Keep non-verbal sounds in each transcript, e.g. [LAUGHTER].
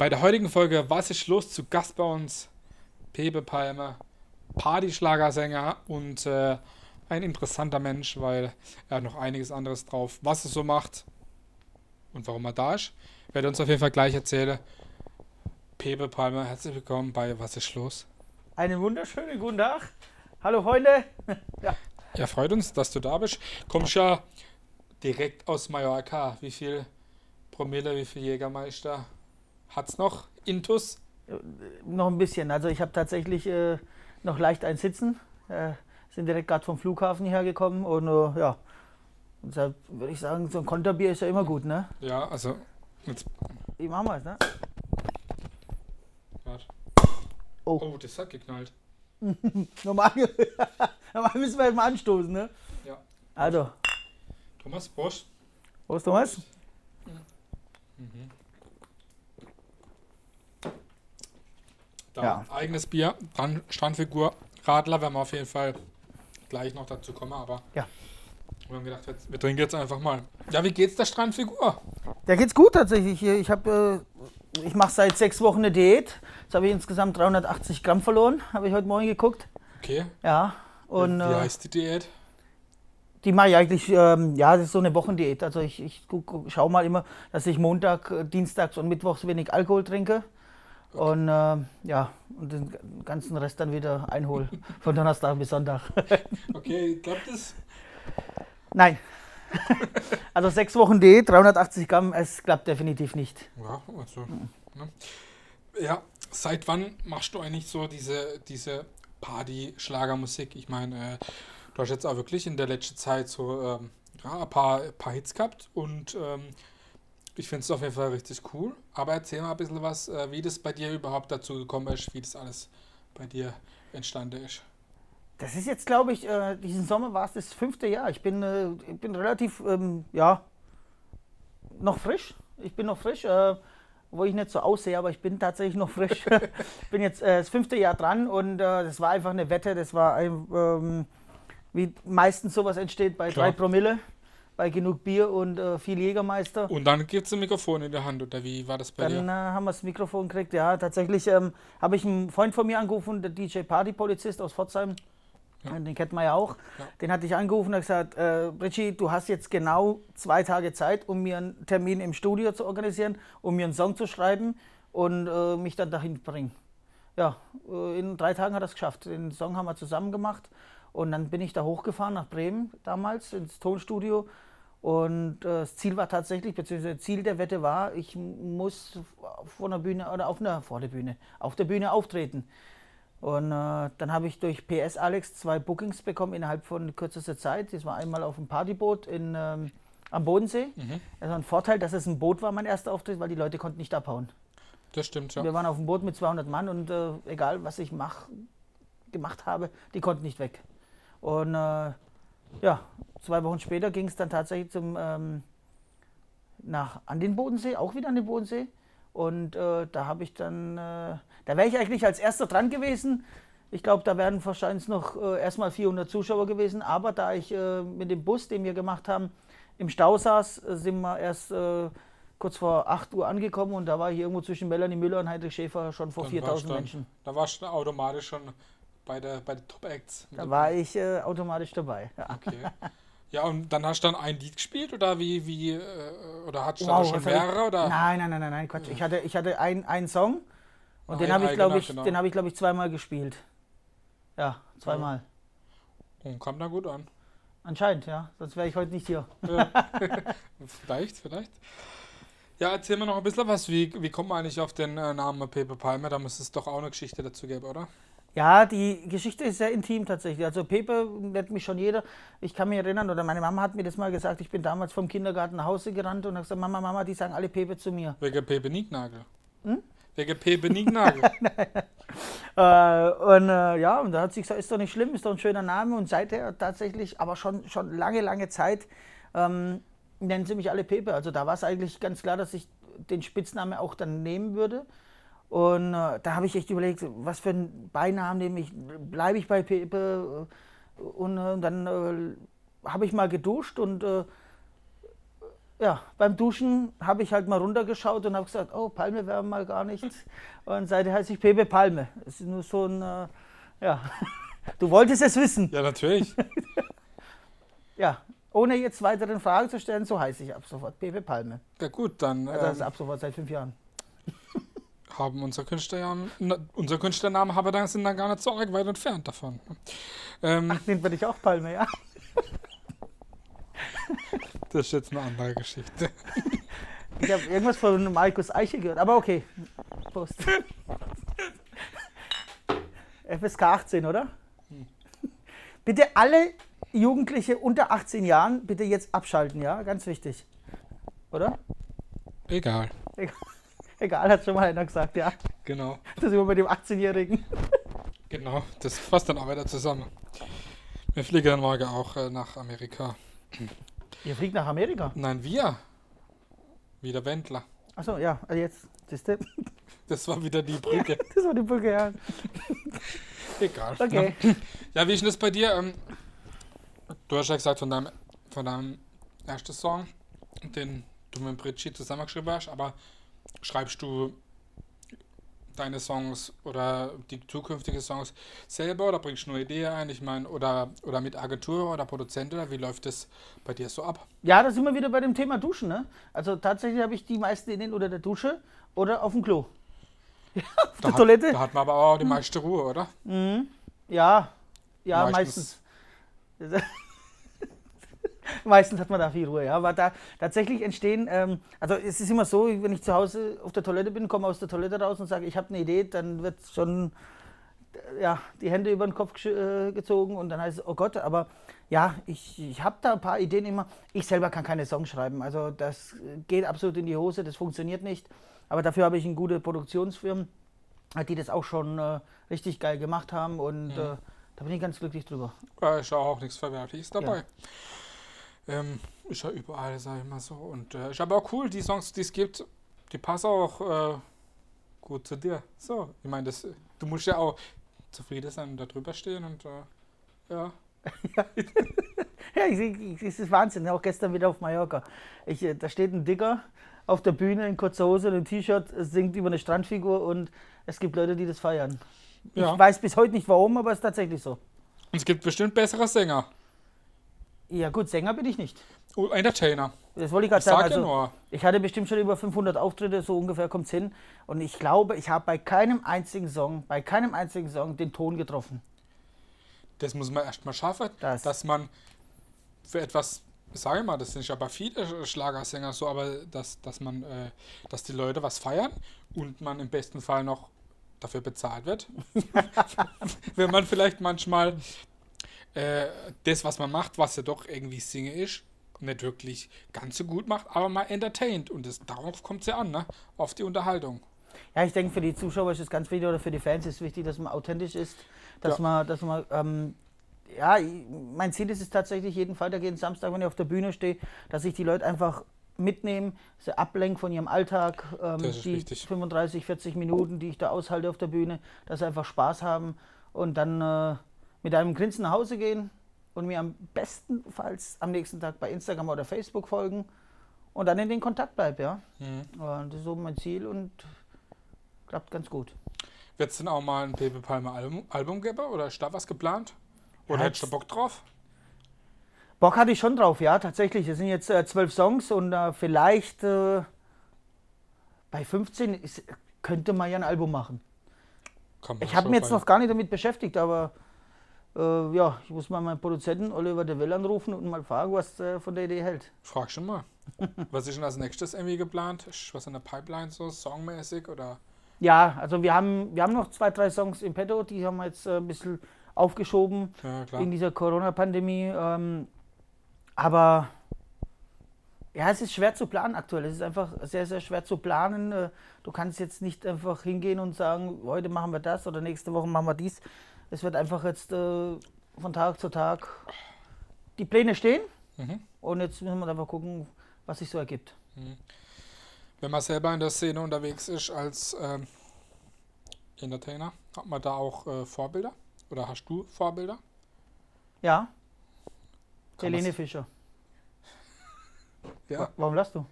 Bei der heutigen Folge Was ist los zu Gast bei uns? Pepe Palmer, Partyschlagersänger und äh, ein interessanter Mensch, weil er hat noch einiges anderes drauf, was er so macht und warum er da ist. Werde uns auf jeden Fall gleich erzählen. Pepe Palmer, herzlich willkommen bei Was ist los? Einen wunderschönen guten Tag. Hallo Freunde. [LAUGHS] ja. ja, freut uns, dass du da bist. Kommst ja direkt aus Mallorca. Wie viel Promille, wie viel Jägermeister hat's noch? Intus? Äh, noch ein bisschen. Also ich habe tatsächlich äh, noch leicht ein Sitzen. Äh, sind direkt gerade vom Flughafen hierher gekommen und äh, ja. deshalb würde ich sagen, so ein Konterbier ist ja immer gut, ne? Ja, also. Jetzt. Wie machen wir es, ne? Warte. Oh. oh, das hat geknallt. [LAUGHS] normal, [LAUGHS] normal müssen wir mal anstoßen, ne? Ja. Also. Thomas, Prost. Prost, Thomas. Mhm. Da ja. eigenes Bier, dann Strandfigur, Radler, werden wir auf jeden Fall gleich noch dazu kommen, aber ja. wir haben gedacht, wir trinken jetzt einfach mal. Ja, wie geht's der Strandfigur? Der geht's gut tatsächlich. Ich habe, äh, ich mache seit sechs Wochen eine Diät. Jetzt habe ich insgesamt 380 Gramm verloren, habe ich heute Morgen geguckt. Okay. Ja. Und, wie, wie äh, heißt die Diät? Die mache ich eigentlich, ähm, ja, das ist so eine Wochendiät. Also ich, ich schaue mal immer, dass ich Montag, äh, Dienstags und Mittwochs wenig Alkohol trinke. Okay. Und äh, ja, und den ganzen Rest dann wieder einhole. [LAUGHS] Von Donnerstag bis Sonntag. [LAUGHS] okay, klappt das? Nein. [LAUGHS] also sechs Wochen D, 380 Gramm, es klappt definitiv nicht. Ja, also, ne? ja, seit wann machst du eigentlich so diese, diese Party-Schlagermusik? Ich meine, äh, du hast jetzt auch wirklich in der letzten Zeit so ähm, ja, ein, paar, ein paar Hits gehabt und ähm, ich finde es auf jeden Fall richtig cool. Aber erzähl mal ein bisschen was, äh, wie das bei dir überhaupt dazu gekommen ist, wie das alles bei dir entstanden ist. Das ist jetzt, glaube ich, äh, diesen Sommer war es das fünfte Jahr. Ich bin, äh, ich bin relativ, ähm, ja, noch frisch. Ich bin noch frisch, äh, wo ich nicht so aussehe, aber ich bin tatsächlich noch frisch. [LAUGHS] ich bin jetzt äh, das fünfte Jahr dran und äh, das war einfach eine Wette. Das war ein, ähm, wie meistens sowas entsteht bei Klar. drei Promille, bei genug Bier und äh, viel Jägermeister. Und dann gibt es ein Mikrofon in der Hand, oder wie war das bei dann, dir? Dann äh, haben wir das Mikrofon gekriegt, ja. Tatsächlich ähm, habe ich einen Freund von mir angerufen, der DJ Party Polizist aus Pforzheim. Ja. Den kennt man ja auch. Ja. Den hatte ich angerufen und gesagt, äh, Richie, du hast jetzt genau zwei Tage Zeit, um mir einen Termin im Studio zu organisieren, um mir einen Song zu schreiben und äh, mich dann dahin zu bringen. Ja, äh, in drei Tagen hat er es geschafft. Den Song haben wir zusammen gemacht und dann bin ich da hochgefahren nach Bremen damals ins Tonstudio. Und äh, das Ziel war tatsächlich, beziehungsweise das Ziel der Wette war, ich muss vor der Bühne oder auf einer vor der Bühne, auf der Bühne auftreten. Und äh, dann habe ich durch PS Alex zwei Bookings bekommen innerhalb von kürzester Zeit. Das war einmal auf dem Partyboot in, ähm, am Bodensee. Mhm. Also ein Vorteil, dass es ein Boot war, mein erster Auftritt, weil die Leute konnten nicht abhauen. Das stimmt, ja. Wir waren auf dem Boot mit 200 Mann und äh, egal, was ich mach, gemacht habe, die konnten nicht weg. Und äh, ja, zwei Wochen später ging es dann tatsächlich zum, ähm, nach, an den Bodensee, auch wieder an den Bodensee. Und äh, da habe ich dann, äh, da wäre ich eigentlich als erster dran gewesen. Ich glaube, da wären wahrscheinlich noch äh, erstmal 400 Zuschauer gewesen. Aber da ich äh, mit dem Bus, den wir gemacht haben, im Stau saß, äh, sind wir erst äh, kurz vor 8 Uhr angekommen und da war ich irgendwo zwischen Melanie Müller und Heinrich Schäfer schon vor 4000 Menschen. Da warst du automatisch schon bei der, bei den Top Acts. Da war ich äh, automatisch dabei. Ja. [LAUGHS] Okay. Ja, und dann hast du dann ein Lied gespielt oder wie, wie, äh, oder hattest du wow, schon mehrere? Oder? Nein, nein, nein, nein, nein, Quatsch. Ja. Ich hatte, ich hatte ein, einen Song und Ach, den habe ich, glaube ich, genau. den habe ich, glaube ich, zweimal gespielt. Ja, zweimal. Und kam da gut an. Anscheinend, ja. Sonst wäre ich heute nicht hier. Ja. [LAUGHS] vielleicht, vielleicht. Ja, erzähl mir noch ein bisschen was. Wie, wie kommt man eigentlich auf den äh, Namen Pepe Palmer? Da muss es doch auch eine Geschichte dazu geben, oder? Ja, die Geschichte ist sehr intim tatsächlich. Also Pepe nennt mich schon jeder. Ich kann mich erinnern, oder meine Mama hat mir das mal gesagt, ich bin damals vom Kindergarten nach Hause gerannt und habe gesagt, Mama, Mama, die sagen alle Pepe zu mir. Wegen Pepe Nicknagel. Hm? Wegen Pepe Nicknagel. [LAUGHS] äh, und äh, ja, und da hat sie gesagt, ist doch nicht schlimm, ist doch ein schöner Name. Und seither tatsächlich, aber schon, schon lange, lange Zeit, ähm, nennen sie mich alle Pepe. Also da war es eigentlich ganz klar, dass ich den Spitznamen auch dann nehmen würde. Und äh, da habe ich echt überlegt, was für einen Beinamen nehme ich, bleibe ich bei Pepe? Und äh, dann äh, habe ich mal geduscht und äh, ja, beim Duschen habe ich halt mal runtergeschaut und habe gesagt, oh, Palme wäre mal gar nichts. [LAUGHS] Und seitdem heiße ich Pepe Palme. Es ist nur so ein, äh, ja, [LAUGHS] du wolltest es wissen. Ja, natürlich. [LAUGHS] ja, ohne jetzt weiteren Fragen zu stellen, so heiße ich ab sofort Pepe Palme. Ja gut, dann Also das ähm, ist ab sofort seit fünf Jahren. Haben unsere Künstlernamen, na, unser Künstlernamen aber dann sind dann gar nicht so arg weit entfernt davon. Ähm, Den bin ich auch Palme, ja. das ist jetzt eine andere Geschichte. Ich habe irgendwas von Markus Eiche gehört, aber okay. Prost. FSK 18, oder? Bitte alle Jugendliche unter 18 Jahren bitte jetzt abschalten, ja? Ganz wichtig. Oder? Egal. Egal, Egal hat schon mal einer gesagt, ja. Genau. Das immer mit dem 18-Jährigen. Genau. Das passt dann auch wieder zusammen. Wir fliegen dann morgen auch äh, nach Amerika. Ihr fliegt nach Amerika. Nein, wir. Wieder Wendler. Achso, ja, also jetzt. Siehste? Das war wieder die Brücke. Das war die Brücke, ja. Egal. Okay. Ja, wie ist denn das bei dir? Ähm, du hast ja gesagt, von deinem, von deinem ersten Song, den du mit Britchie zusammengeschrieben hast, aber schreibst du deine Songs oder die zukünftigen Songs selber oder bringst du nur Ideen ein? Ich meine, oder, oder mit Agentur oder Produzent oder wie läuft das bei dir so ab? Ja, da sind wir wieder bei dem Thema Duschen, ne? Also tatsächlich habe ich die meisten Ideen unter der Dusche oder auf dem Klo. Ja, [LAUGHS] auf der hat, Toilette. Da hat man aber auch die meiste Ruhe, oder? Ja, ja, Meistens. meistens. [LAUGHS] meistens hat man da viel Ruhe, ja. Aber da tatsächlich entstehen, ähm, also es ist immer so, wenn ich zu Hause auf der Toilette bin, komme aus der Toilette raus und sage, ich habe eine Idee, dann wird schon äh, ja, die Hände über den Kopf äh, gezogen und dann heißt es, oh Gott, aber ja, ich, ich habe da ein paar Ideen immer. Ich selber kann keine Songs schreiben, also das geht absolut in die Hose, das funktioniert nicht. Aber dafür habe ich eine gute Produktionsfirmen, die das auch schon äh, richtig geil gemacht haben und äh, da bin ich ganz glücklich drüber. Ja, ist ja auch nichts Verwerfliches dabei. Ähm, ist ja überall, sag ich mal so. Und äh, ist aber auch cool, die Songs, die es gibt, die passen auch äh, gut zu dir. So, ich meine, du musst ja auch zufrieden sein und da drüber stehen und äh, ja. [LAUGHS] Ja, ich, ich, es ist Wahnsinn, auch gestern wieder auf Mallorca. Ich, äh, da steht ein Dicker auf der Bühne in kurzer Hose und einem T-Shirt, singt über eine Strandfigur und es gibt Leute, die das feiern. Ja. Ich weiß bis heute nicht warum, aber es ist tatsächlich so. Und es gibt bestimmt bessere Sänger. Ja gut, Sänger bin ich nicht. Oh, Entertainer. Das wollte ich gerade sagen. sag ja Also, nur. ich hatte bestimmt schon über 500 Auftritte, so ungefähr kommt es hin. Und ich glaube, ich habe bei keinem einzigen Song, bei keinem einzigen Song den Ton getroffen. Das muss man erstmal schaffen, Das. dass man für etwas, sage ich mal, das sind ja bei vielen Schlagersänger so, aber dass, dass man, äh, dass die Leute was feiern und man im besten Fall noch dafür bezahlt wird. [LAUGHS] Wenn man vielleicht manchmal äh, das, was man macht, was ja doch irgendwie Singe ist, nicht wirklich ganz so gut macht, aber mal entertaint. Und das, darauf kommt es ja an, ne? auf die Unterhaltung. Ja, ich denke, für die Zuschauer ist es ganz wichtig oder für die Fans ist es wichtig, dass man authentisch ist, dass Ja. man, dass man, ähm, ja, mein Ziel ist es tatsächlich jeden Freitag, jeden Samstag, wenn ich auf der Bühne stehe, dass ich die Leute einfach mitnehme, sie ablenke von ihrem Alltag, ähm, Das ist die wichtig. 35, 40 Minuten, die ich da aushalte auf der Bühne, dass sie einfach Spaß haben und dann äh, mit einem Grinsen nach Hause gehen und mir am bestenfalls am nächsten Tag bei Instagram oder Facebook folgen und dann in den Kontakt bleiben, ja. Mhm. Und das ist so mein Ziel und klappt ganz gut. Wird es denn auch mal ein Pepe Palme Album, Album geben oder ist da was geplant? Oder Ja, hättest du Bock drauf? Bock hatte ich schon drauf, ja, tatsächlich. Es sind jetzt äh, zwölf Songs und äh, vielleicht äh, bei 15 ist, könnte man ja ein Album machen. Ich habe mich jetzt noch gar nicht damit beschäftigt, aber äh, ja, ich muss mal meinen Produzenten Oliver de Well anrufen und mal fragen, was er von der Idee hält. Frag schon mal. [LAUGHS] was ist denn als nächstes irgendwie geplant? Ist was in der Pipeline so, songmäßig oder? Ja, also wir haben, wir haben noch zwei, drei Songs im Petto, die haben wir jetzt äh, ein bisschen aufgeschoben. Ja, wegen dieser Corona-Pandemie. Ähm, aber ja, es ist schwer zu planen aktuell. Es ist einfach sehr, sehr schwer zu planen. Äh, Du kannst jetzt nicht einfach hingehen und sagen, heute machen wir das oder nächste Woche machen wir dies. Es wird einfach jetzt äh, von Tag zu Tag die Pläne stehen Mhm. und jetzt müssen wir einfach gucken, was sich so ergibt. Wenn man selber in der Szene unterwegs ist als ähm, Entertainer, hat man da auch äh, Vorbilder? Oder hast du Vorbilder? Ja, Kann Helene Fischer. Ja. Warum lachst du?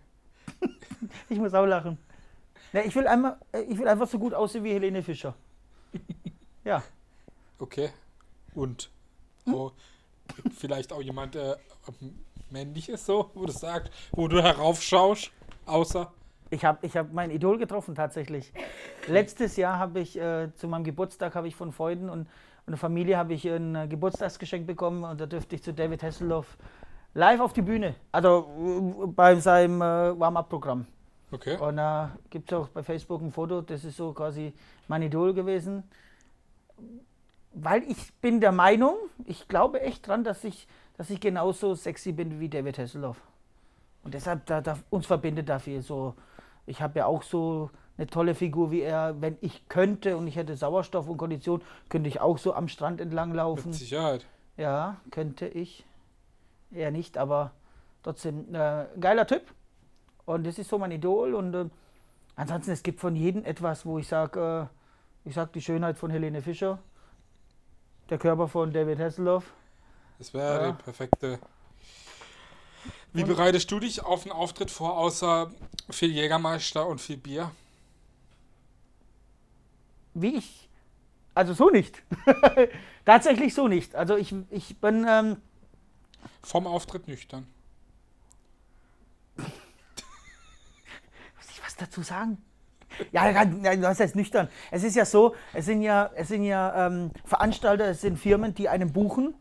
[LAUGHS] ich muss auch lachen. Ja, ich, will einmal, äh, ich will einfach so gut aussehen wie Helene Fischer. Ja. Okay. Und oh, vielleicht auch jemand äh, männliches so, wo du sagst, wo du heraufschaust, außer. Ich habe ich hab mein Idol getroffen tatsächlich. Letztes Jahr habe ich äh, zu meinem Geburtstag habe ich von Freunden und, und der Familie habe ich ein äh, Geburtstagsgeschenk bekommen und da dürfte ich zu David Hasselhoff live auf die Bühne, also äh, bei seinem äh, Warm-up-Programm. Okay. Und da äh, gibt es auch bei Facebook ein Foto, das ist so quasi mein Idol gewesen. Weil ich bin der Meinung, ich glaube echt dran, dass ich, dass ich genauso sexy bin wie David Hasselhoff. Und deshalb, da, da, uns verbindet da viel so. Ich habe ja auch so eine tolle Figur wie er. Wenn ich könnte und ich hätte Sauerstoff und Kondition, könnte ich auch so am Strand entlang laufen. Mit Sicherheit. Ja, könnte ich. Eher nicht, aber trotzdem äh, geiler Typ. Und das ist so mein Idol. Und äh, ansonsten, es gibt von jedem etwas, wo ich sage, äh, ich sage die Schönheit von Helene Fischer, der Körper von David Hasselhoff. Das wäre ja. die perfekte. Wie und bereitest du dich auf einen Auftritt vor, außer viel Jägermeister und viel Bier? Wie ich. Also so nicht. [LAUGHS] Tatsächlich so nicht. Also ich, ich bin. Ähm, Vom Auftritt nüchtern. [LAUGHS] dazu sagen? Ja, was heißt nüchtern? Es ist ja so, es sind ja, es sind ja ähm, Veranstalter, es sind Firmen, die einen buchen,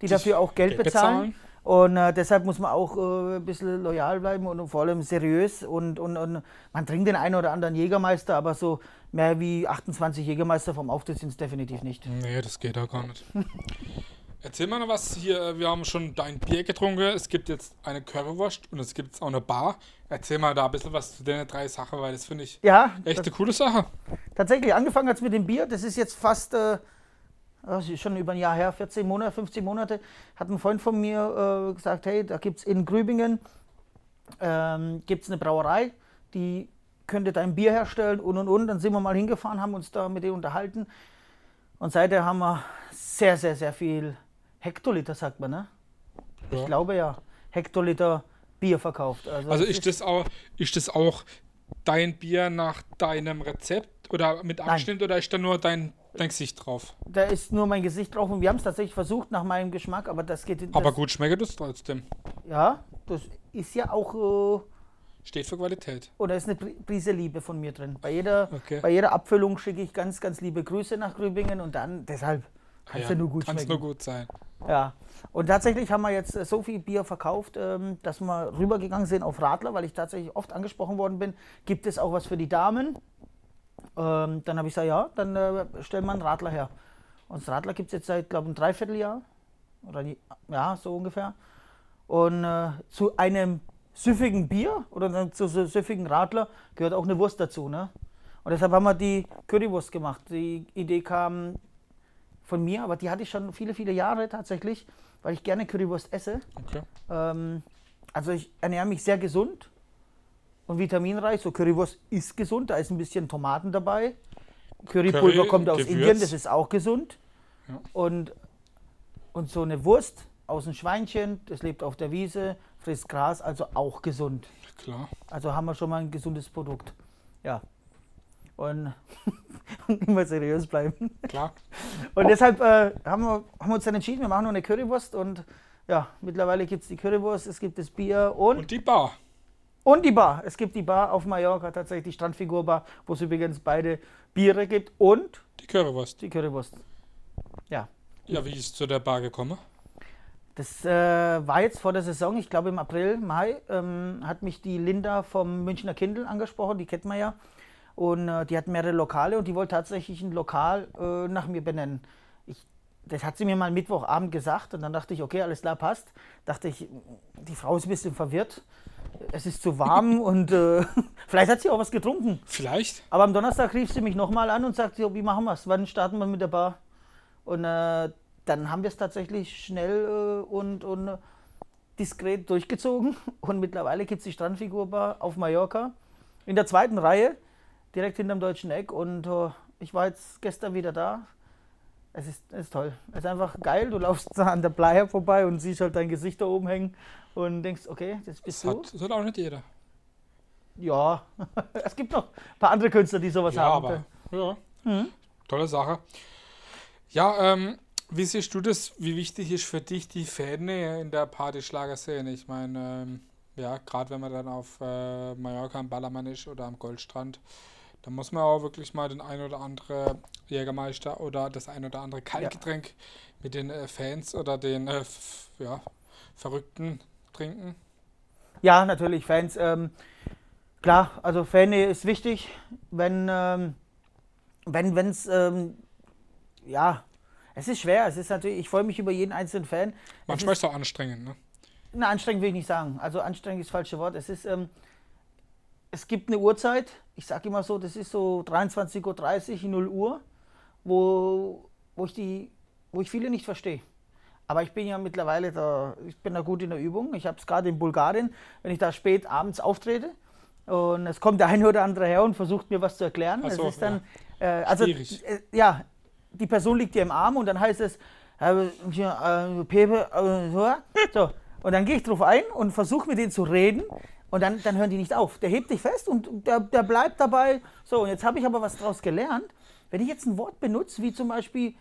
die dafür auch Geld bezahlen. Und äh, deshalb muss man auch äh, ein bisschen loyal bleiben und vor allem seriös. Und, und, und man trinkt den einen oder anderen Jägermeister, aber so mehr wie 28 Jägermeister vom Auftritt sind es definitiv nicht. Nee, das geht auch gar nicht. [LAUGHS] Erzähl mal noch was hier. Wir haben schon dein Bier getrunken. Es gibt jetzt eine Currywurst und es gibt auch eine Bar. Erzähl mal da ein bisschen was zu den drei Sachen, weil das finde ich ja, echt eine coole Sache. Tatsächlich, angefangen hat es mit dem Bier. Das ist jetzt fast äh, schon über ein Jahr her, 14 Monate, 15 Monate. Hat ein Freund von mir äh, gesagt: Hey, da gibt es in Grübingen ähm, gibt's eine Brauerei, die könnte dein Bier herstellen und und und. Dann sind wir mal hingefahren, haben uns da mit denen unterhalten. Und seither haben wir sehr, sehr, sehr viel Hektoliter, sagt man, ne? Ja. Ich glaube ja. Hektoliter Bier verkauft. Also, also ist, das auch, ist das auch dein Bier nach deinem Rezept oder mit Abschnitt Nein. oder ist da nur dein, dein Gesicht drauf? Da ist nur mein Gesicht drauf und wir haben es tatsächlich versucht nach meinem Geschmack, aber das geht. Das aber gut schmeckt es trotzdem. Ja, das ist ja auch. Äh, Steht für Qualität. Oder ist eine Prise Liebe von mir drin. Bei jeder, okay. bei jeder Abfüllung schicke ich ganz, ganz liebe Grüße nach Grübingen und dann deshalb kann es ja, ja, nur gut Kann nur gut sein. Ja. Und tatsächlich haben wir jetzt äh, so viel Bier verkauft, ähm, dass wir rübergegangen sind auf Radler, weil ich tatsächlich oft angesprochen worden bin. Gibt es auch was für die Damen? Ähm, dann habe ich gesagt, ja, dann äh, stellen wir einen Radler her. Und das Radler gibt es jetzt seit, glaube ich, einem Dreivierteljahr. Oder ja, so ungefähr. Und äh, zu einem süffigen Bier oder zu so süffigen Radler gehört auch eine Wurst dazu. Ne? Und deshalb haben wir die Currywurst gemacht. Die Idee kam von mir, aber die hatte ich schon viele, viele Jahre tatsächlich, weil ich gerne Currywurst esse. Okay. Ähm, also ich ernähre mich sehr gesund und vitaminreich. So Currywurst ist gesund, da ist ein bisschen Tomaten dabei. Currypulver Curry, kommt aus Gewürz. Indien, das ist auch gesund. Ja. Und, und so eine Wurst aus einem Schweinchen, das lebt auf der Wiese, frisst Gras, also auch gesund. Klar. Also haben wir schon mal ein gesundes Produkt. Ja. Und [LAUGHS] immer seriös bleiben. Klar. Und deshalb äh, haben, wir, haben wir uns dann entschieden, wir machen nur eine Currywurst und ja, mittlerweile gibt es die Currywurst, es gibt das Bier und. Und die Bar. Und die Bar. Es gibt die Bar auf Mallorca, tatsächlich die Strandfigur-Bar, wo es übrigens beide Biere gibt und. Die Currywurst. Die Currywurst. Ja. Ja, wie ist es zu der Bar gekommen? Das äh, war jetzt vor der Saison, ich glaube im April, Mai, ähm, hat mich die Linda vom Münchner Kindle angesprochen, die kennt man ja. Und äh, die hat mehrere Lokale und die wollte tatsächlich ein Lokal äh, nach mir benennen. Ich, das hat sie mir mal Mittwochabend gesagt und dann dachte ich, okay, alles klar, passt. Dachte ich, die Frau ist ein bisschen verwirrt. Es ist zu warm [LAUGHS] und äh, [LAUGHS] vielleicht hat sie auch was getrunken. Vielleicht. Aber am Donnerstag rief sie mich nochmal an und sagte, wie machen wir es? Wann starten wir mit der Bar? Und äh, dann haben wir es tatsächlich schnell äh, und, und diskret durchgezogen. [LAUGHS] Und mittlerweile gibt es die Strandfigurbar auf Mallorca in der zweiten Reihe direkt hinterm deutschen Eck und uh, ich war jetzt gestern wieder da. Es ist, es ist toll. Es ist einfach geil. Du laufst [LAUGHS] an der Bleier vorbei und siehst halt dein Gesicht da oben hängen und denkst, okay, das bist das du. Hat, das hat auch nicht jeder. Ja, [LAUGHS] es gibt noch ein paar andere Künstler, die sowas Ja, haben. aber ja, Mhm. tolle Sache. Ja, ähm, wie siehst du das? Wie wichtig ist für dich die Fannähe in der Partyschlagerszene? Ich meine, ähm, ja, gerade wenn man dann auf äh, Mallorca am Ballermann ist oder am Goldstrand, da muss man auch wirklich mal den ein oder andere Jägermeister oder das ein oder andere Kaltgetränk mit den äh, Fans oder den äh, ja, Verrückten trinken. Ja, natürlich, Fans. Ähm, klar, also Fannähe ist wichtig, wenn ähm, wenn es ähm, ja, es ist schwer. Es ist natürlich, ich freue mich über jeden einzelnen Fan. Manchmal ist es auch anstrengend, ne? na, anstrengend will ich nicht sagen. Also anstrengend ist das falsche Wort. Es ist, ähm, es gibt eine Uhrzeit. Ich sage immer so, das ist so 23:30 Uhr, 0 Uhr, wo, wo ich die, wo ich viele nicht verstehe. Aber ich bin ja mittlerweile da, ich bin da gut in der Übung. Ich habe es gerade in Bulgarien, wenn ich da spät abends auftrete und es kommt der eine oder andere her und versucht mir was zu erklären. So, es ist dann, äh, also äh, ja, die Person liegt dir im Arm und dann heißt es, äh, ja, äh, Pepe, äh, so, so. Und dann gehe ich drauf ein und versuche mit denen zu reden und dann, dann hören die nicht auf. Der hebt dich fest und der, der bleibt dabei. So, und jetzt habe ich aber was daraus gelernt. Wenn ich jetzt ein Wort benutze, wie zum Beispiel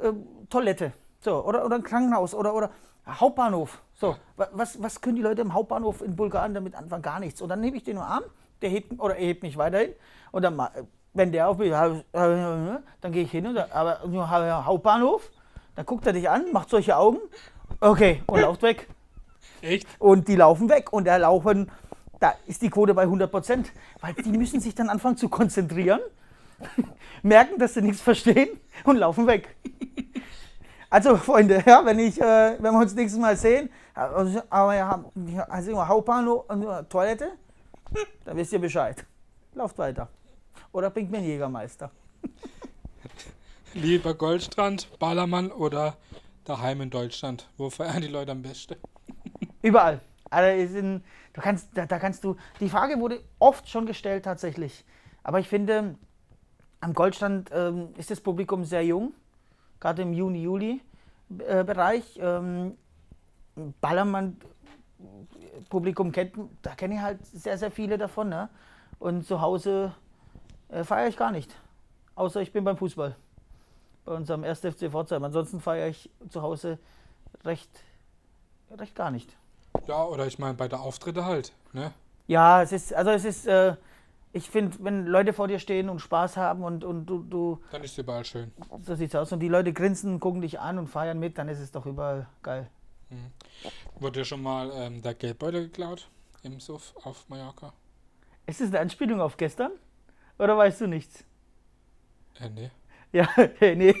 äh, Toilette, so, oder, oder ein Krankenhaus oder, oder Hauptbahnhof, so, wa- was, was können die Leute im Hauptbahnhof in Bulgarien damit anfangen? Gar nichts. Und dann nehme ich den nur Arm, der hebt, oder er hebt mich weiterhin und dann, wenn der auf mich, dann gehe ich hin und aber nur Hauptbahnhof, dann guckt er dich an, macht solche Augen, okay, und lauft weg. Echt? Und die laufen weg und da laufen, da ist die Quote bei 100 Prozent, weil die müssen sich dann anfangen zu konzentrieren, [LAUGHS] merken, dass sie nichts verstehen und laufen weg. Also Freunde, ja, wenn ich, äh, wenn wir uns nächstes Mal sehen, also, aber ja, also Hauptbahnhof, äh, Toilette, dann wisst ihr Bescheid. Lauft weiter. Oder bringt mir einen Jägermeister. [LAUGHS] Lieber Goldstrand, Ballermann oder daheim in Deutschland? Wo feiern die Leute am besten? Überall. Also es sind, du kannst, da, da kannst du. Die Frage wurde oft schon gestellt tatsächlich. Aber ich finde, am Goldstand ähm, ist das Publikum sehr jung, gerade im Juni, Juli äh, Bereich. Ähm, Ballermann Publikum kennt, da kenne ich halt sehr, sehr viele davon. Ne? Und zu Hause äh, feiere ich gar nicht. Außer ich bin beim Fußball. Bei unserem 1. FC Pforzheim. Ansonsten feiere ich zu Hause recht, recht gar nicht. Ja, oder ich meine bei der Auftritte halt, ne? Ja, es ist, also es ist, äh, ich finde, wenn Leute vor dir stehen und Spaß haben und, und du, du, Dann ist überall schön. so sieht's aus, und die Leute grinsen, gucken dich an und feiern mit, dann ist es doch überall geil. Wurde dir schon mal ähm, der Geldbeutel geklaut im Suff auf Mallorca? Ist das eine Anspielung auf gestern? Oder weißt du nichts? Äh, nee. [LAUGHS] Ja, nee.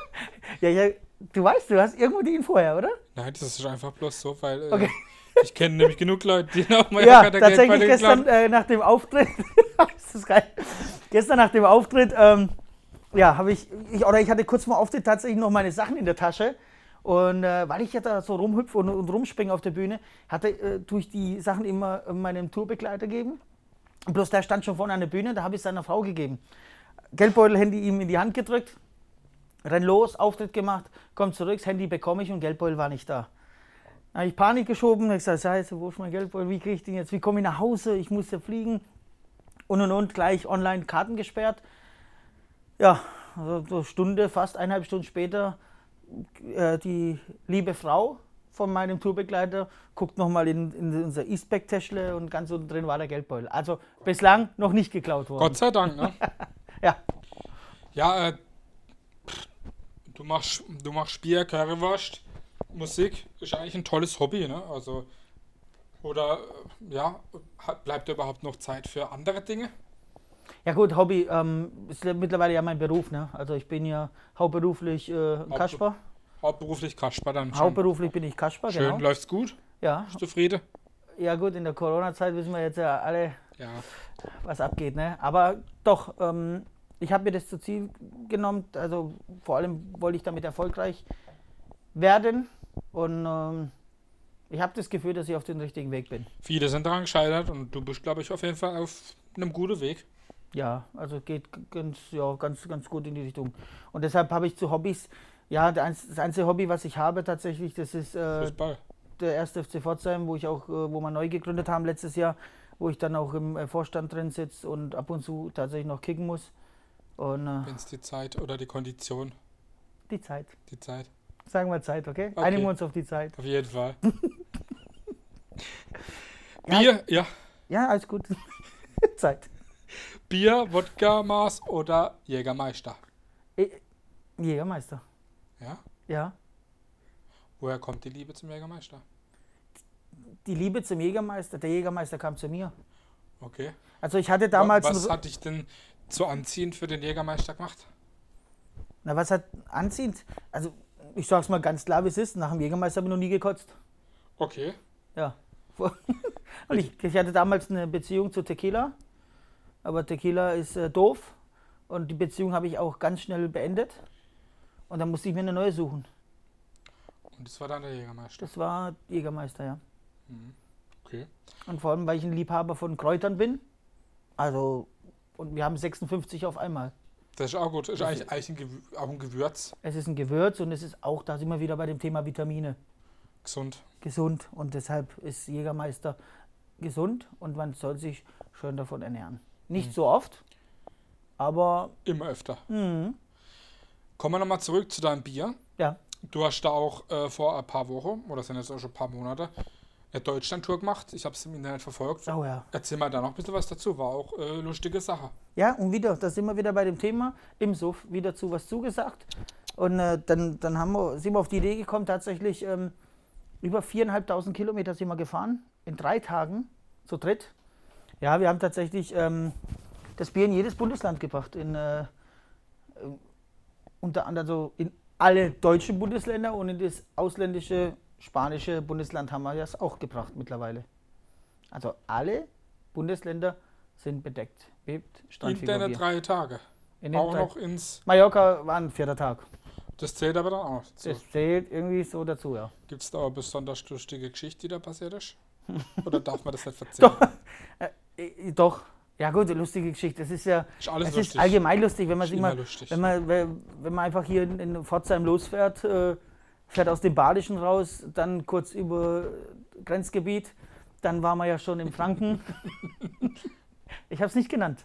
[LAUGHS] ja, ja, du weißt, du hast irgendwo die Info her, oder? Nein, das ist einfach bloß so, weil äh, Okay. Ich kenne nämlich genug Leute, die auf Ja, Mallorca der tatsächlich gestern äh, nach dem Auftritt, [LAUGHS] das ist geil. Gestern nach dem Auftritt, ähm, ja, habe ich, ich, oder ich hatte kurz vor Auftritt tatsächlich noch meine Sachen in der Tasche. Und äh, weil ich ja da so rumhüpfe und, und rumspringe auf der Bühne, hatte, äh, tue ich die Sachen immer äh, meinem Tourbegleiter geben. Und bloß der stand schon vorne an der Bühne, da habe ich es seiner Frau gegeben. Geldbeutel, Handy ihm in die Hand gedrückt, renn los, Auftritt gemacht, komm zurück, das Handy bekomme ich und Geldbeutel war nicht da. Da habe ich Panik geschoben, habe gesagt, scheiße, wo ist mein Geldbeutel, wie kriege ich den jetzt, wie komme ich nach Hause, ich muss ja fliegen. Und und und, gleich online Karten gesperrt. Ja, also so eine Stunde, fast eineinhalb Stunden später, äh, die liebe Frau von meinem Tourbegleiter guckt nochmal in, in unser E-Spec-Täschle und ganz unten drin war der Geldbeutel. Also bislang noch nicht geklaut worden. Gott sei Dank, ne? [LAUGHS] Ja. Ja, äh, du machst, du machst Bier, Currywurst, Musik, ist eigentlich ein tolles Hobby, ne? Also, oder, äh, ja, bleibt überhaupt noch Zeit für andere Dinge? Ja gut, Hobby ähm, ist mittlerweile ja mein Beruf. Ne? Also ich bin ja hauptberuflich äh, Kasper. Hauptberuflich Kasper dann schon. Hauptberuflich bin ich Kasper, Schön, genau. läuft's gut? Ja. Bist du zufrieden? ja gut, in der Corona-Zeit wissen wir jetzt ja alle, Ja. was abgeht. Ne? Aber doch, ähm, ich habe mir das zu Ziel genommen. Also vor allem wollte ich damit erfolgreich werden. Und ähm, ich habe das Gefühl, dass ich auf dem richtigen Weg bin. Viele sind daran gescheitert und du bist, glaube ich, auf jeden Fall auf einem guten Weg. Ja, also geht ganz, ja, ganz, ganz gut in die Richtung. Und deshalb habe ich zu Hobbys, ja, das einzige Hobby, was ich habe tatsächlich, das ist äh, der erste FC Pforzheim, wo ich auch, äh, wo wir neu gegründet haben letztes Jahr, wo ich dann auch im äh, Vorstand drin sitze und ab und zu tatsächlich noch kicken muss. Äh, Wenn es die Zeit oder die Kondition, die Zeit. die Zeit. Sagen wir Zeit, okay? Okay. Einigen wir uns auf die Zeit. Auf jeden Fall. [LAUGHS] Ja. Bier, ja. Ja, alles gut. [LAUGHS] Zeit. Bier, Wodka, Maß oder Jägermeister. Eh, Jägermeister. Ja? Ja. Woher kommt die Liebe zum Jägermeister? Die Liebe zum Jägermeister, der Jägermeister kam zu mir. Okay. Also ich hatte damals. Was ein- hat dich denn so anziehend für den Jägermeister gemacht? Na, was hat anziehend? Also, ich sag's mal ganz klar, wie es ist. Nach dem Jägermeister habe ich noch nie gekotzt. Okay. Ja. [LAUGHS] Und ich, ich hatte damals eine Beziehung zu Tequila. Aber Tequila ist äh, doof. Und die Beziehung habe ich auch ganz schnell beendet. Und dann musste ich mir eine neue suchen. Und das war dann der Jägermeister. Das war Jägermeister, ja. Okay. Und vor allem, weil ich ein Liebhaber von Kräutern bin. Also, und wir haben 56 auf einmal. Das ist auch gut. Das ist eigentlich, eigentlich ein auch ein Gewürz. Es ist ein Gewürz und es ist auch, da sind wir wieder bei dem Thema Vitamine. Gesund. Gesund. Und deshalb ist Jägermeister gesund und man soll sich schön davon ernähren. Nicht so oft, aber Immer öfter. mh, Kommen wir nochmal zurück zu deinem Bier. ja. Du hast da auch äh, vor ein paar Wochen, oder sind jetzt auch schon ein paar Monate, eine Deutschland-Tour gemacht. Ich habe es im Internet verfolgt. Oh ja. Erzähl mal da noch ein bisschen was dazu. War auch äh, lustige Sache. Ja, und wieder, da sind wir wieder bei dem Thema, im Suff wieder zu was zugesagt. Und äh, dann, dann haben wir, sind wir auf die Idee gekommen, tatsächlich ähm, über 4.500 Kilometer sind wir gefahren, in drei Tagen, zu dritt. Ja, wir haben tatsächlich ähm, das Bier in jedes Bundesland gebracht. In, äh, äh, unter anderem so in alle deutschen Bundesländer und in das ausländische spanische Bundesland haben wir das auch gebracht mittlerweile. Also alle Bundesländer sind bedeckt. Bebt In deine drei Tage. In Auch drei- noch ins. Mallorca war ein vierter Tag. Das zählt aber dann auch dazu. Das zählt irgendwie so dazu, ja. Gibt es da eine besonders lustige Geschichte, die da passiert ist? [LAUGHS] Oder darf man das nicht erzählen? Doch. Äh, doch. Ja gut, lustige Geschichte. Das ist ja, Ist alles es lustig. ist allgemein lustig, wenn man sich immer mal, lustig. wenn man, wenn man einfach hier in, in Pforzheim losfährt, äh, fährt aus dem Badischen raus, dann kurz über Grenzgebiet, dann waren wir ja schon in Franken. [LAUGHS] ich habe es nicht genannt.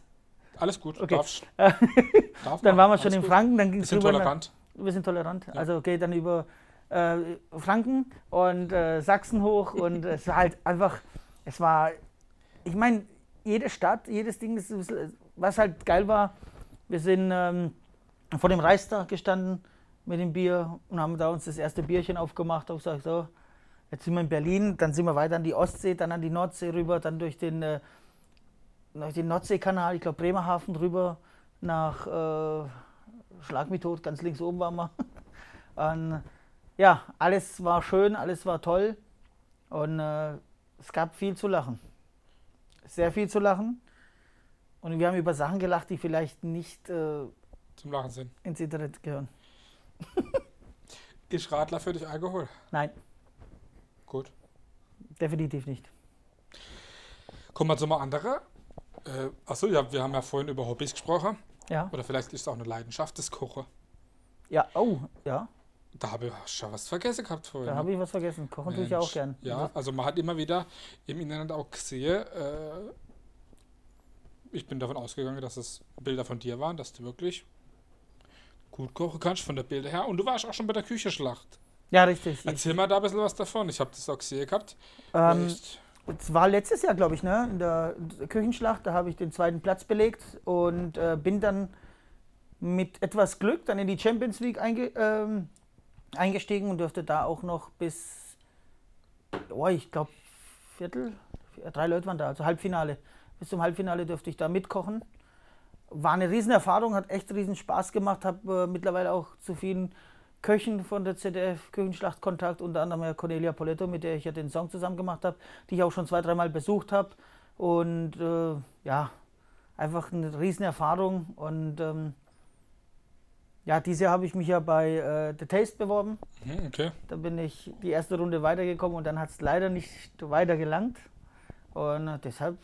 Alles gut, Okay. darfst. [LAUGHS] Darf Dann waren wir schon gut. Franken, dann ging es rüber nach, tolerant. Wir sind tolerant. Also okay, dann über äh, Franken und äh, Sachsen hoch und es war halt einfach, es war, ich meine, jede Stadt, jedes Ding, ist, was halt geil war, wir sind ähm, vor dem Reichstag gestanden mit dem Bier und haben da uns das erste Bierchen aufgemacht und gesagt, so, jetzt sind wir in Berlin, dann sind wir weiter an die Ostsee, dann an die Nordsee rüber, dann durch den, äh, durch den Nordseekanal, ich glaube Bremerhaven rüber nach äh, Schlag mich tot, ganz links oben waren wir. [LAUGHS] Und, ja, alles war schön, alles war toll und äh, es gab viel zu lachen. Sehr viel zu lachen. Und wir haben über Sachen gelacht, die vielleicht nicht äh, Zum Lachen sind. ins Internet gehören. [LAUGHS] Ist Radler für dich Alkohol? Nein, Gut. definitiv nicht. Kommen wir zu mal andere. Äh, achso, ja, wir haben ja vorhin über Hobbys gesprochen. Ja, Oder vielleicht ist es auch eine Leidenschaft, das Kochen. ja, oh, ja, Da habe ich schon was vergessen gehabt vorhin. da ne? habe ich was vergessen. Kochen tue ich ja auch Mensch. gern. Ja, also man hat immer wieder im Internet auch gesehen, äh, ich bin davon ausgegangen, dass es Bilder von dir waren, dass du wirklich gut kochen kannst von der Bilder her. Und du warst auch schon bei der Küchenschlacht. Ja, richtig. Ich, Erzähl mal da ein bisschen was davon. Ich habe das auch gesehen gehabt. ähm, Echt? Es war letztes Jahr, glaube ich, ne? in der Küchenschlacht, da habe ich den zweiten Platz belegt und äh, bin dann mit etwas Glück dann in die Champions League einge, ähm, eingestiegen und durfte da auch noch bis, oh, ich glaube, Viertel, drei Leute waren da, also Halbfinale. Bis zum Halbfinale durfte ich da mitkochen. War eine Riesenerfahrung, hat echt riesen Spaß gemacht, habe äh, mittlerweile auch zu vielen Köchen von der ZDF Küchenschlacht Kontakt, unter anderem ja Cornelia Poletto, mit der ich ja den Song zusammen gemacht habe, die ich auch schon zwei, dreimal besucht habe. Und äh, ja, einfach eine Riesenerfahrung. Und ähm, ja, dieses Jahr habe ich mich ja bei äh, The Taste beworben. Mhm, okay. Da bin ich die erste Runde weitergekommen und dann hat es leider nicht weiter gelangt. Und äh, deshalb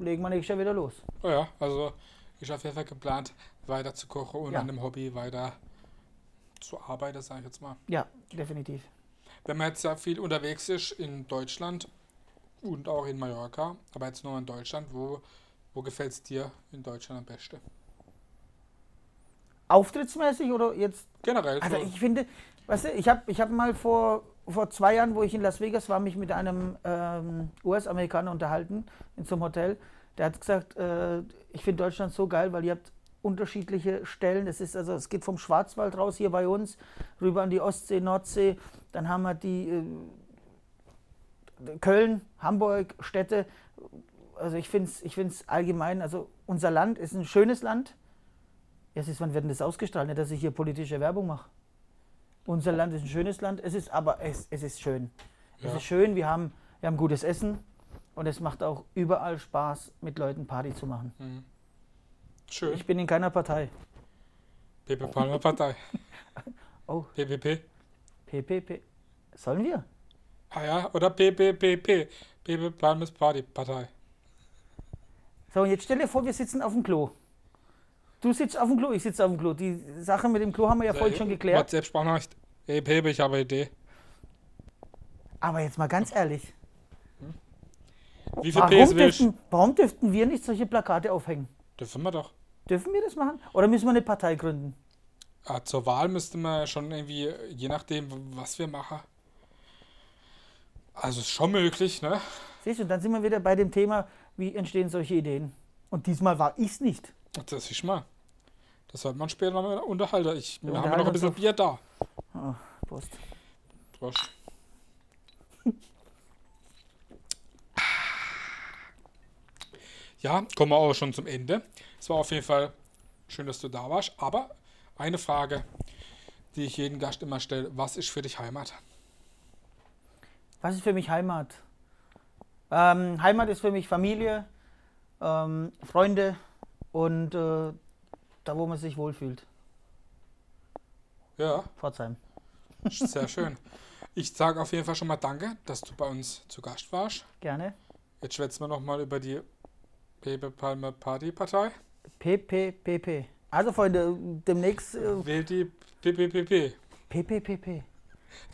legen wir nächstes Jahr wieder los. Oh ja, also ich auf jeden Fall geplant, weiter zu kochen und Ja. an dem Hobby weiter zu arbeiten, sage ich jetzt mal. Ja, definitiv. wenn man jetzt ja viel unterwegs ist in Deutschland und auch in Mallorca, aber jetzt nur in Deutschland, wo, wo gefällt es dir in Deutschland am besten? Auftrittsmäßig oder jetzt? Generell. Also so. ich finde, weißt du, ich habe ich hab mal vor, vor zwei Jahren, wo ich in Las Vegas war, mich mit einem ähm, US-Amerikaner unterhalten in so einem Hotel. Der hat gesagt, äh, ich finde Deutschland so geil, weil ihr habt unterschiedliche Stellen. Es ist also, es geht vom Schwarzwald raus hier bei uns rüber an die Ostsee, Nordsee. Dann haben wir die äh, Köln, Hamburg, Städte. Also ich finde es ich find's allgemein, also unser Land ist ein schönes Land. Es ist, wann wird denn das ausgestrahlt? Dass ich hier politische Werbung mache. Unser Land ist ein schönes Land, es ist aber es, es ist schön. Ja. Es ist schön, wir haben, wir haben gutes Essen und es macht auch überall Spaß, mit Leuten Party zu machen. Mhm. Schön. Ich bin in keiner Partei. Pepe Palmer Partei. [LAUGHS] Oh, PPP. PPP. Sollen wir? Ah ja, oder PPPP. Pepe Palmes Party Partei. So, und jetzt stell dir vor, wir sitzen auf dem Klo. Du sitzt auf dem Klo, ich sitze auf dem Klo. Die Sache mit dem Klo haben wir ja vorhin schon geklärt. WhatsApp-Sprachnachricht. Ey Pepe, ich habe eine Idee. Aber jetzt mal ganz ehrlich, Wie viel warum PS dürften, warum dürften wir nicht solche Plakate aufhängen? Dürfen wir doch. Dürfen wir das machen? Oder müssen wir eine Partei gründen? Ah, zur Wahl müsste man schon irgendwie, je nachdem, was wir machen. Also ist schon möglich, ne? Siehst du, dann sind wir wieder bei dem Thema, wie entstehen solche Ideen. Und diesmal war ich es nicht. Das ist mal. Das sollte man später noch unterhalten. Ich, wir haben ja noch ein bisschen Bier da. Oh, Prost. Prost. Ja, kommen wir auch schon zum Ende. Es war auf jeden Fall schön, dass du da warst. Aber eine Frage, die ich jeden Gast immer stelle: Was ist für dich Heimat? Was ist für mich Heimat? Ähm, Heimat ist für mich Familie, ähm, Freunde und äh, da, wo man sich wohlfühlt. Ja, Pforzheim. sehr schön. Ich sage auf jeden Fall schon mal Danke, dass du bei uns zu Gast warst. Gerne. Jetzt schwätzen wir nochmal über die Pepe Palme Party Partei. PPPP. Also Freunde, demnächst äh, Wählt die PPPP. PPPP.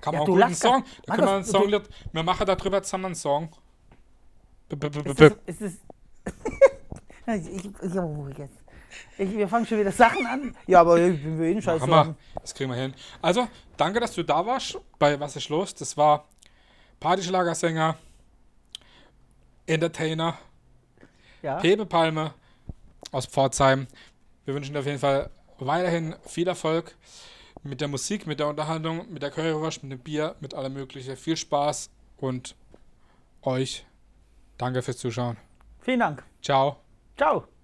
Kann Ja, man auch du gut einen Song. Da können wir, einen Song du- wir machen darüber zusammen einen Song. Ist das, ist das [LAUGHS] ich, ich, oh, jetzt. Ich, wir fangen schon wieder Sachen an. Ja, aber ich bin für jeden Scheiß wir. Das kriegen wir hin. Also, danke, dass du da warst bei Was ist los? Das war Partyschlagersänger, Entertainer, Ja. Pepe Palme aus Pforzheim. Wir wünschen dir auf jeden Fall weiterhin viel Erfolg mit der Musik, mit der Unterhaltung, mit der Currywurst, mit dem Bier, mit allem Möglichen. Viel Spaß und euch danke fürs Zuschauen. Vielen Dank. Ciao. Ciao.